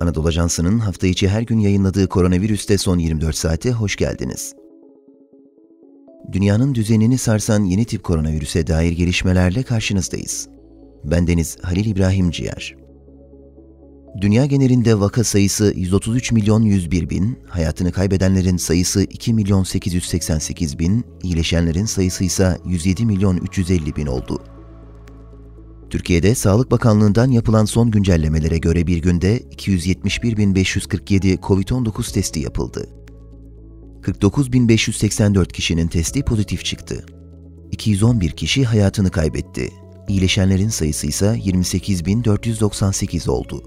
Anadolu Ajansı'nın hafta içi her gün yayınladığı koronavirüste son 24 saate hoş geldiniz. Dünyanın düzenini sarsan yeni tip koronavirüse dair gelişmelerle karşınızdayız. Bendeniz Halil İbrahim Ciğer. Dünya genelinde vaka sayısı 133 milyon 101 bin, hayatını kaybedenlerin sayısı 2 milyon 888 bin, iyileşenlerin sayısı ise 107 milyon 350 bin oldu. Türkiye'de Sağlık Bakanlığı'ndan yapılan son güncellemelere göre bir günde 271.547 COVID-19 testi yapıldı. 49.584 kişinin testi pozitif çıktı. 211 kişi hayatını kaybetti. İyileşenlerin sayısı ise 28.498 oldu.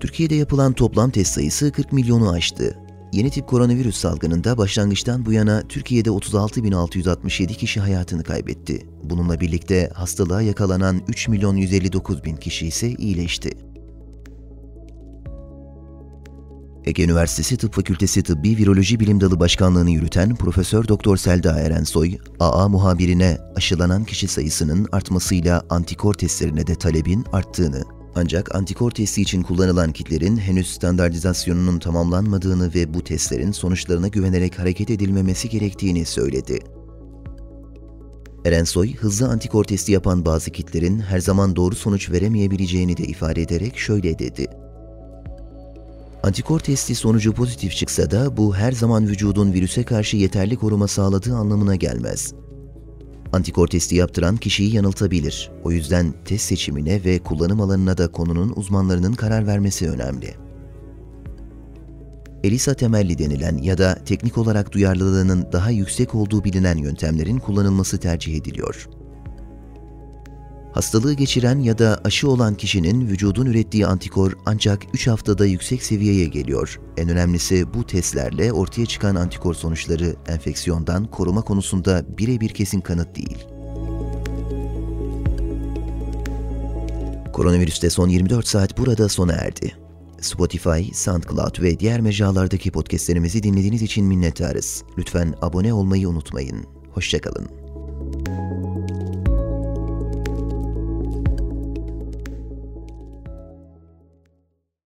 Türkiye'de yapılan toplam test sayısı 40 milyonu aştı. Yeni tip koronavirüs salgınında başlangıçtan bu yana Türkiye'de 36.667 kişi hayatını kaybetti. Bununla birlikte hastalığa yakalanan 3 milyon 159 bin kişi ise iyileşti. Ege Üniversitesi Tıp Fakültesi Tıbbi Viroloji Bilim Dalı Başkanlığını yürüten Profesör Doktor Selda Erensoy, AA muhabirine aşılanan kişi sayısının artmasıyla antikor testlerine de talebin arttığını, ancak antikor testi için kullanılan kitlerin henüz standartizasyonunun tamamlanmadığını ve bu testlerin sonuçlarına güvenerek hareket edilmemesi gerektiğini söyledi. Erensoy, hızlı antikor testi yapan bazı kitlerin her zaman doğru sonuç veremeyebileceğini de ifade ederek şöyle dedi. Antikor testi sonucu pozitif çıksa da bu her zaman vücudun virüse karşı yeterli koruma sağladığı anlamına gelmez. Antikor testi yaptıran kişiyi yanıltabilir. O yüzden test seçimine ve kullanım alanına da konunun uzmanlarının karar vermesi önemli. ELISA temelli denilen ya da teknik olarak duyarlılığının daha yüksek olduğu bilinen yöntemlerin kullanılması tercih ediliyor. Hastalığı geçiren ya da aşı olan kişinin vücudun ürettiği antikor ancak 3 haftada yüksek seviyeye geliyor. En önemlisi bu testlerle ortaya çıkan antikor sonuçları enfeksiyondan koruma konusunda birebir kesin kanıt değil. Koronavirüste son 24 saat burada sona erdi. Spotify, SoundCloud ve diğer mecralardaki podcastlerimizi dinlediğiniz için minnettarız. Lütfen abone olmayı unutmayın. Hoşçakalın.